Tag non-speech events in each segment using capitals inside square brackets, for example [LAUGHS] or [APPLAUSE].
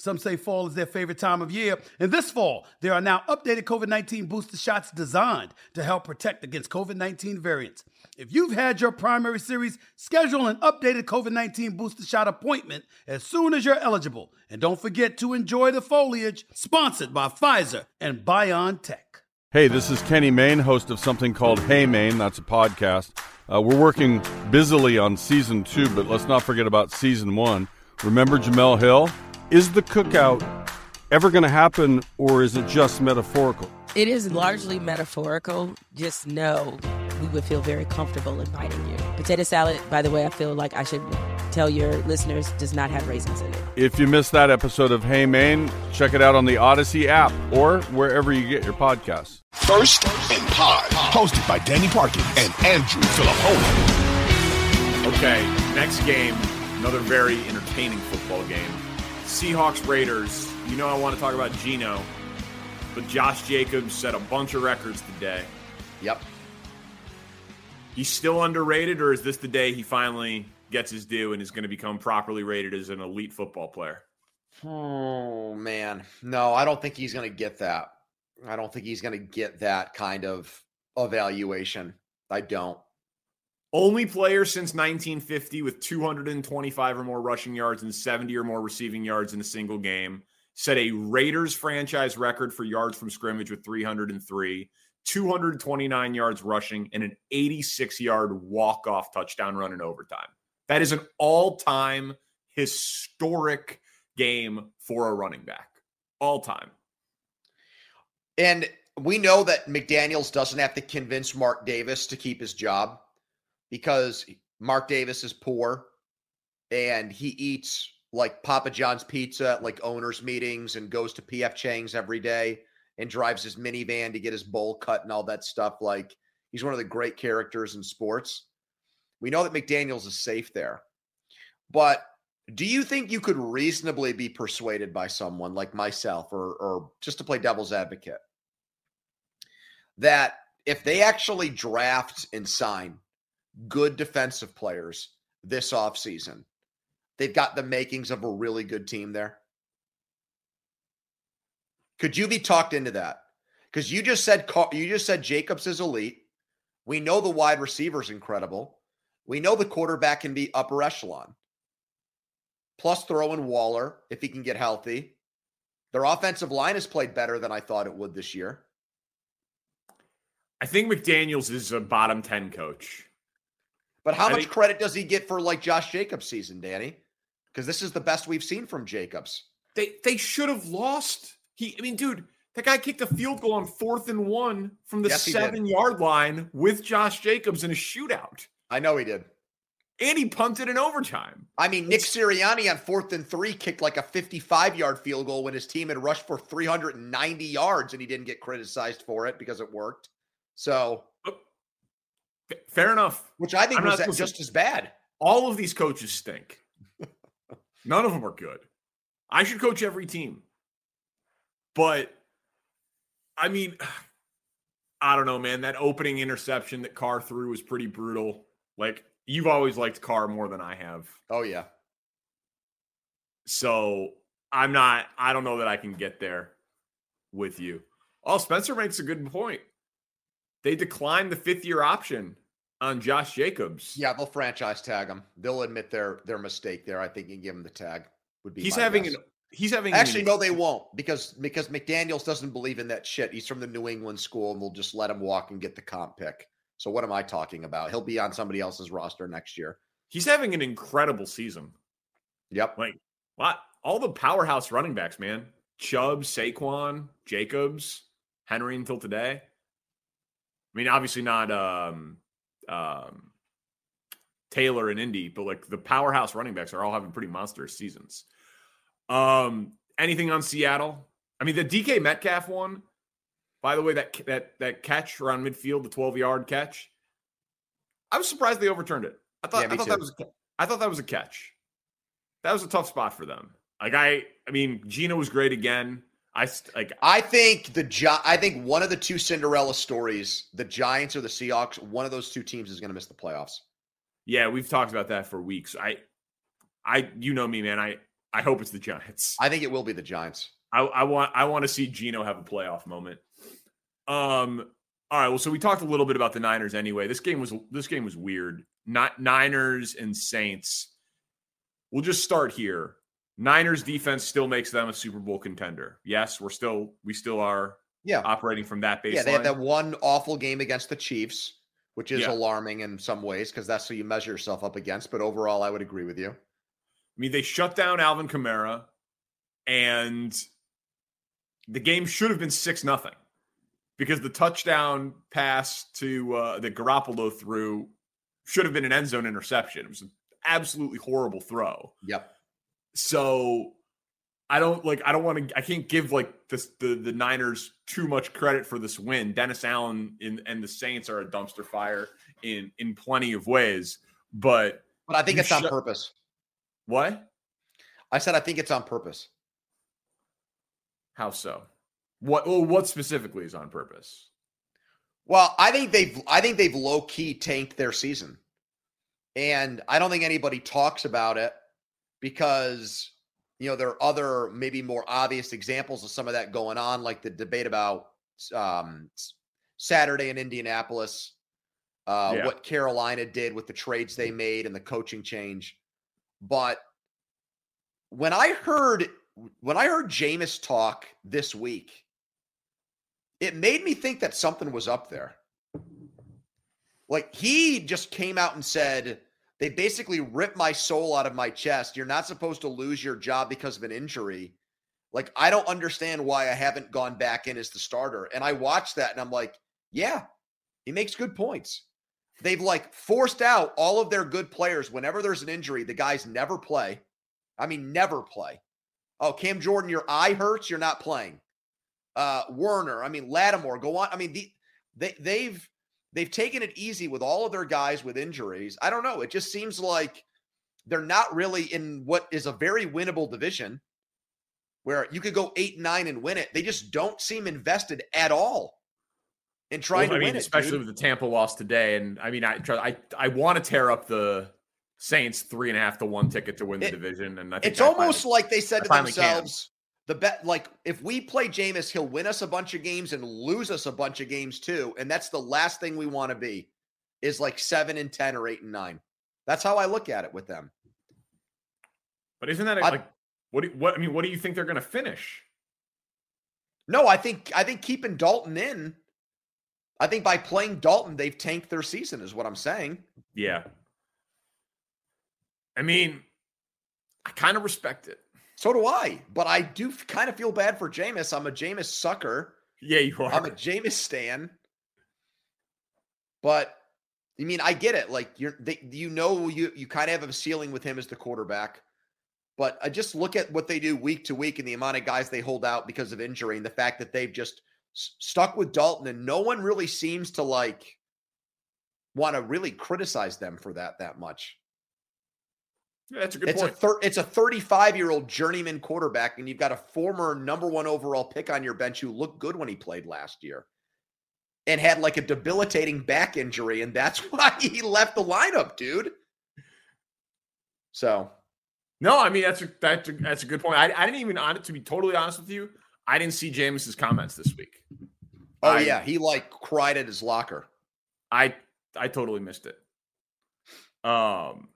Some say fall is their favorite time of year. And this fall, there are now updated COVID 19 booster shots designed to help protect against COVID 19 variants. If you've had your primary series, schedule an updated COVID 19 booster shot appointment as soon as you're eligible. And don't forget to enjoy the foliage, sponsored by Pfizer and BioNTech. Hey, this is Kenny Mayne, host of something called Hey Maine. That's a podcast. Uh, we're working busily on season two, but let's not forget about season one. Remember Jemele Hill? Is the cookout ever going to happen, or is it just metaphorical? It is largely metaphorical. Just know we would feel very comfortable inviting you. Potato salad, by the way, I feel like I should tell your listeners, does not have raisins in it. If you missed that episode of Hey Maine, check it out on the Odyssey app or wherever you get your podcasts. First and Pod, hosted by Danny Parkin and Andrew Fillipponi. Okay, next game, another very entertaining football game. Seahawks Raiders. You know I want to talk about Geno, but Josh Jacobs set a bunch of records today. Yep. He's still underrated, or is this the day he finally gets his due and is going to become properly rated as an elite football player? Oh man, no, I don't think he's going to get that. I don't think he's going to get that kind of evaluation. I don't. Only player since 1950 with 225 or more rushing yards and 70 or more receiving yards in a single game. Set a Raiders franchise record for yards from scrimmage with 303, 229 yards rushing, and an 86 yard walk off touchdown run in overtime. That is an all time historic game for a running back. All time. And we know that McDaniels doesn't have to convince Mark Davis to keep his job because Mark Davis is poor and he eats like Papa John's pizza at like owners meetings and goes to PF Chang's every day and drives his minivan to get his bowl cut and all that stuff. Like he's one of the great characters in sports. We know that McDaniels is safe there. But do you think you could reasonably be persuaded by someone like myself or or just to play devil's advocate that if they actually draft and sign good defensive players this offseason, they've got the makings of a really good team there? Could you be talked into that? Because you just said you just said Jacobs is elite. We know the wide receiver is incredible. We know the quarterback can be upper echelon. Plus, throw in Waller if he can get healthy. Their offensive line has played better than I thought it would this year. I think McDaniels is a bottom 10 coach. But how I much think- credit does he get for like Josh Jacobs' season, Danny? Because this is the best we've seen from Jacobs. They they should have lost. He, I mean, dude, that guy kicked a field goal on fourth and one from the Yes, seven yard line with Josh Jacobs in a shootout, I know he did. and he punted in overtime. I mean, Nick Sirianni on fourth and three kicked like a 55 yard field goal when his team had rushed for 390 yards and he didn't get criticized for it because it worked. So, F- Fair enough. which I think I'm was not- just as bad. All of these coaches stink. [LAUGHS] None of them are good. I should coach every team. But I mean, [SIGHS] I don't know, man. That opening interception that Carr threw was pretty brutal. Like you've always liked Carr more than I have. Oh yeah. So I'm not. I don't know that I can get there with you. Oh, Spencer makes a good point. They declined the fifth year option on Josh Jacobs. Yeah, they'll franchise tag him. They'll admit their their mistake there. I think and give him the tag. Would be he's having guess. an he's having actually an, no, they won't because because McDaniels doesn't believe in that shit. He's from the New England school, and they'll just let him walk and get the comp pick. So what am I talking about? He'll be on somebody else's roster next year. He's having an incredible season. Yep. Like what? All the powerhouse running backs, man. Chubb, Saquon, Jacobs, Henry until today. I mean, obviously not um, um, Taylor and Indy, but like the powerhouse running backs are all having pretty monstrous seasons. Um, anything on Seattle? I mean, the DK Metcalf one. By the way, that that that catch around midfield, the twelve yard catch. I was surprised they overturned it. I thought, Yeah, I thought that was I thought that was a catch. That was a tough spot for them. Like I, I mean, Geno was great again. I like I think the Gi- I think one of the two Cinderella stories, the Giants or the Seahawks, one of those two teams is going to miss the playoffs. Yeah, we've talked about that for weeks. I, I, you know me, man. I, I hope it's the Giants. I think it will be the Giants. I, I want, I want to see Geno have a playoff moment. Um. All right. Well, so we talked a little bit about the Niners anyway. This game was, this game was weird. Not Niners and Saints. We'll just start here. Niners defense still makes them a Super Bowl contender. Yes, we're still, we still are Yeah. operating from that baseline. Yeah, they had that one awful game against the Chiefs, which is Yeah. alarming in some ways because that's who you measure yourself up against. But overall, I would agree with you. I mean, they shut down Alvin Kamara, and the game should have been six nothing because the touchdown pass to uh, that Garoppolo threw should have been an end zone interception. It was an absolutely horrible throw. Yep. So I don't like. I don't want to. I can't give like this the the Niners too much credit for this win. Dennis Allen in, and the Saints are a dumpster fire in in plenty of ways, but But I think it's on purpose. what? I said I think it's on purpose. How so? What? Well, what specifically is on purpose? Well, I think they've I think they've low key tanked their season. And I don't think anybody talks about it because you know there are other maybe more obvious examples of some of that going on like the debate about um Saturday in Indianapolis uh Yeah. what Carolina did with the trades they made and the coaching change. But when I heard when I heard Jameis talk this week, it made me think that something was up there. Like he just came out and said, they basically ripped my soul out of my chest. You're not supposed to lose your job because of an injury. Like, I don't understand why I haven't gone back in as the starter. And I watched that and I'm like, yeah, he makes good points. They've like forced out all of their good players. Whenever there's an injury, the guys never play. I mean, never play. Oh, Cam Jordan, your eye hurts, you're not playing. Uh Werner, I mean Lattimore, go on. I mean, the they they've they've taken it easy with all of their guys with injuries. I don't know. It just seems like they're not really in what is a very winnable division where you could go eight, nine and win it. They just don't seem invested at all in trying Well, I to mean, win it. especially with the Tampa loss today. And I mean, I try, I I want to tear up the Saints three and a half to one ticket to win the It- division. And I think It's I almost finally- like they said to themselves, the bet like if we play Jameis, he'll win us a bunch of games and lose us a bunch of games too. And that's the last thing we want to be is like seven and ten or eight and nine. That's how I look at it with them. But isn't that I- like what? Do, what I mean, what do you think they're going to finish? No, I think I think keeping Dalton in, I think by playing Dalton, they've tanked their season, is what I'm saying. Yeah. I mean, I kind of respect it. So do I, but I do kind of feel bad for Jameis. I'm a Jameis sucker. Yeah, you are. I'm a Jameis stan. But I mean, I get it. Like you're, they, you know, you you kind of have a ceiling with him as the quarterback. But I just look at what they do week to week and the amount of guys they hold out because of injury, and the fact that they've just s- stuck with Dalton, and no one really seems to like want to really criticize them for that that much. Yeah, that's a good it's point. A thir- it's a 35 year old journeyman quarterback, and you've got a former number one overall pick on your bench who looked good when he played last year and had like a debilitating back injury, and that's [LAUGHS] why he left the lineup, dude. So, no, I mean that's a that's a, that's a good point. I, I didn't even on it to be totally honest with you. I didn't see Jameis's comments this week. Oh I, yeah, he like cried at his locker. I I totally missed it. Um,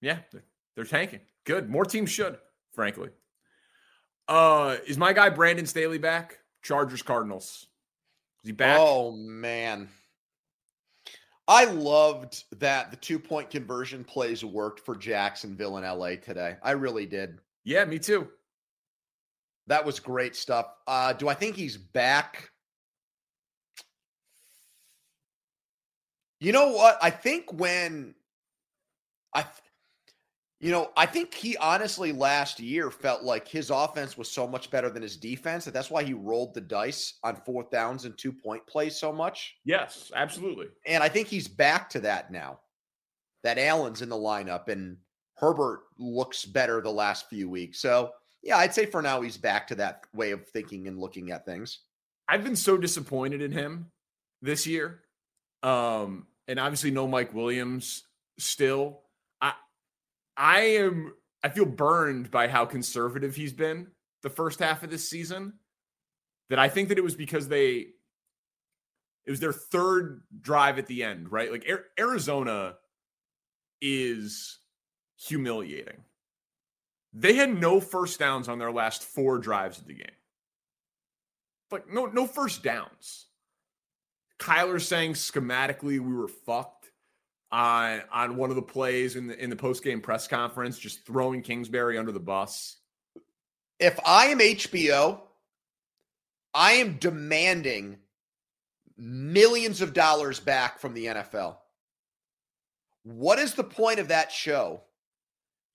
yeah, they're, they're tanking. Good. More teams should, frankly. Uh, is my guy Brandon Staley back? Chargers Cardinals. Is he back? Oh man. I loved that the two point conversion plays worked for Jacksonville and LA today. I really did. Yeah, me too. That was great stuff. Uh, do I think he's back? You know what? I think when I, you know, I think he honestly last year felt like his offense was so much better than his defense that that's why he rolled the dice on fourth downs and two point plays so much. Yes, absolutely. And I think he's back to that now. That Allen's in the lineup and Herbert looks better the last few weeks. So, yeah, I'd say for now he's back to that way of thinking and looking at things. I've been so disappointed in him this year. Um, and obviously no Mike Williams still. I am I feel burned by how conservative he's been the first half of this season. That I think that it was because they it was their third drive at the end, right? Like Arizona is humiliating. They had no first downs on their last four drives of the game. Like no no first downs. Kyler saying schematically we were fucked on on one of the plays in the in the post game press conference, just throwing Kingsbury under the bus. If I am HBO, I am demanding millions of dollars back from the NFL. What is the point of that show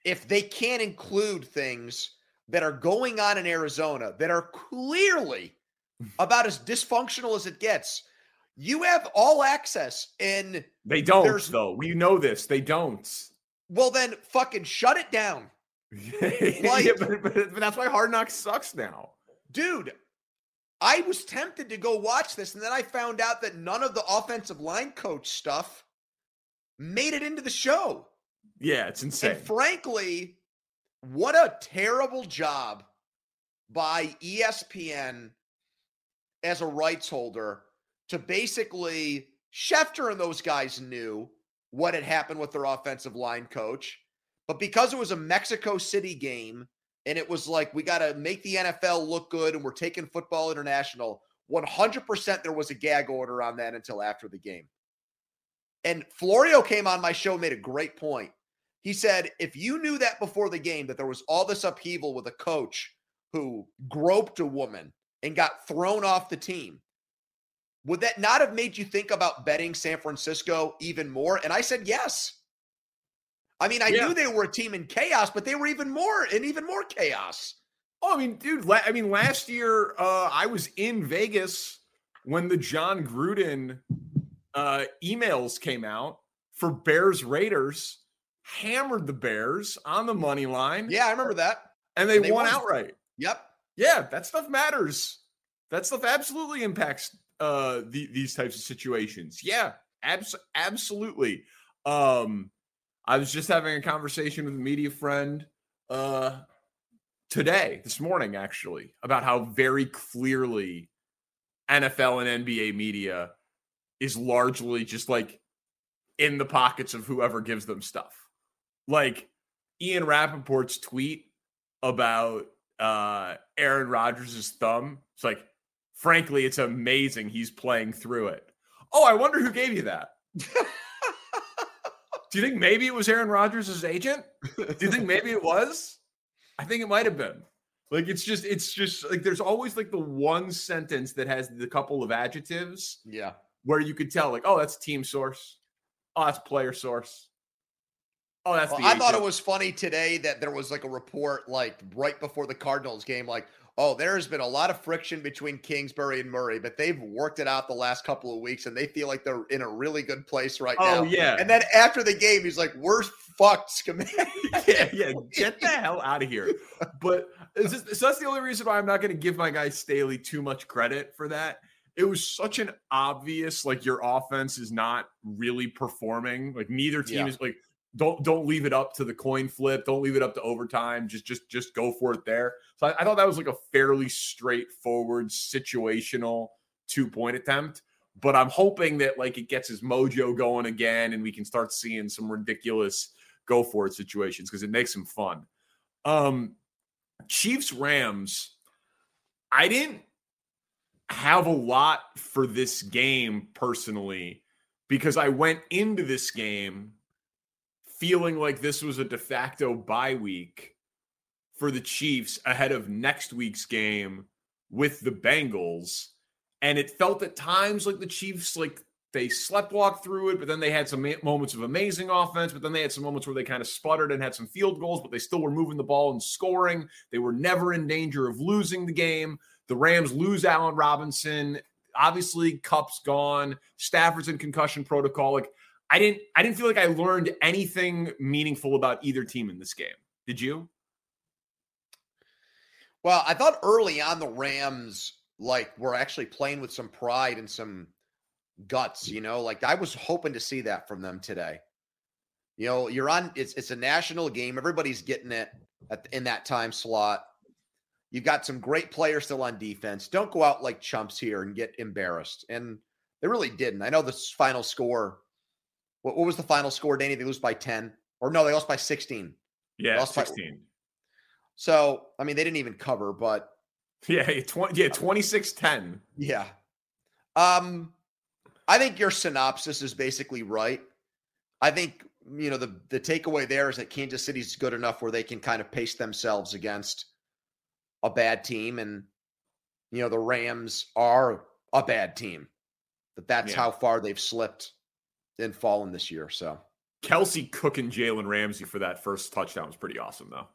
if they can't include things that are going on in Arizona that are clearly about as dysfunctional as it gets? You have all access, and they don't. Though we know this, they don't. Well, then fucking shut it down. [LAUGHS] like, yeah, but, but, but that's why Hard Knocks sucks now, dude. I was tempted to go watch this, and then I found out that none of the offensive line coach stuff made it into the show. Yeah, it's insane. And frankly, what a terrible job by ESPN as a rights holder to basically Schefter and those guys knew what had happened with their offensive line coach. But because it was a Mexico City game and it was like, we got to make the NFL look good and we're taking football international, 100% there was a gag order on that until after the game. And Florio came on my show made a great point. He said, if you knew that before the game, that there was all this upheaval with a coach who groped a woman and got thrown off the team, would that not have made you think about betting San Francisco even more? And I said yes. I mean, I yeah. knew they were a team in chaos, but they were even more in even more chaos. Oh, I mean, dude, la- I mean, last year uh, I was in Vegas when the Jon Gruden uh, emails came out for Bears Raiders, hammered the Bears on the money line. Yeah, I remember that. And they, and they won, won outright. Yep. Yeah, that stuff matters. That stuff absolutely impacts uh the, these types of situations. Yeah, abs- absolutely. Um I was just having a conversation with a media friend uh today, this morning actually, about how very clearly NFL and NBA media is largely just like in the pockets of whoever gives them stuff. Like Ian Rapoport's tweet about uh Aaron Rodgers' thumb. It's like frankly, it's amazing he's playing through it. Oh, I wonder who gave you that. [LAUGHS] Do you think maybe it was Aaron Rodgers' agent? Do you think maybe it was? I think it might have been. Like it's just it's just like there's always like the one sentence that has the couple of adjectives. Yeah. Where you could tell like, oh, that's team source. Oh, that's player source. Oh, that's well, I thought it was funny today that there was like a report like right before the Cardinals game, like, Oh, there's been a lot of friction between Kingsbury and Murray, but they've worked it out the last couple of weeks and they feel like they're in a really good place right now. Oh, now. yeah. And then after the game, he's like, We're fucked, Schematic. [LAUGHS] yeah, yeah, get the hell out of here. But just, so that's the only reason why I'm not going to give my guy Staley too much credit for that. It was such an obvious, like your offense is not really performing. Like neither team Yeah. is like don't don't leave it up to the coin flip. Don't leave it up to overtime. Just just just go for it there. So I, I thought that was like a fairly straightforward situational two point attempt. But I'm hoping that like it gets his mojo going again, and we can start seeing some ridiculous go for it situations because it makes them fun. Um, Chiefs Rams, I didn't have a lot for this game personally because I went into this game feeling like this was a de facto bye week for the Chiefs ahead of next week's game with the Bengals. And it felt at times like the Chiefs, like they slept walk through it, but then they had some moments of amazing offense, but then they had some moments where they kind of sputtered and had some field goals, but they still were moving the ball and scoring. They were never in danger of losing the game. The Rams lose Allen Robinson. Obviously, Kupp's gone. Stafford's in concussion protocol. Like I didn't, I didn't feel like I learned anything meaningful about either team in this game. Did you? Well, I thought early on the Rams like were actually playing with some pride and some guts, you know, like I was hoping to see that from them today. You know, you're on it's it's a national game. Everybody's getting it at, in that time slot. You've got some great players still on defense. Don't go out like chumps here and get embarrassed. And they really didn't. I know the final score. What, what was the final score, Danny? They lose by 10. Or no, they lost by 16. Yeah, Lost by- 16. So, I mean, they didn't even cover, but [LAUGHS] Yeah, yeah, 20, yeah 26 10. Yeah. Um, I think your synopsis is basically right. I think you know the the takeaway there is that Kansas City's good enough where they can kind of pace themselves against a bad team, and you know the Rams are a bad team. That that's Yeah. how far they've slipped and fallen this year. So Kelce cooking Jalen Ramsey for that first touchdown was pretty awesome, though.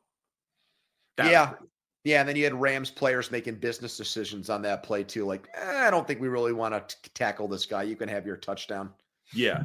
That yeah, pretty- yeah, and then you had Rams players making business decisions on that play too. Like, eh, I don't think we really want to t- tackle this guy. You can have your touchdown. yeah.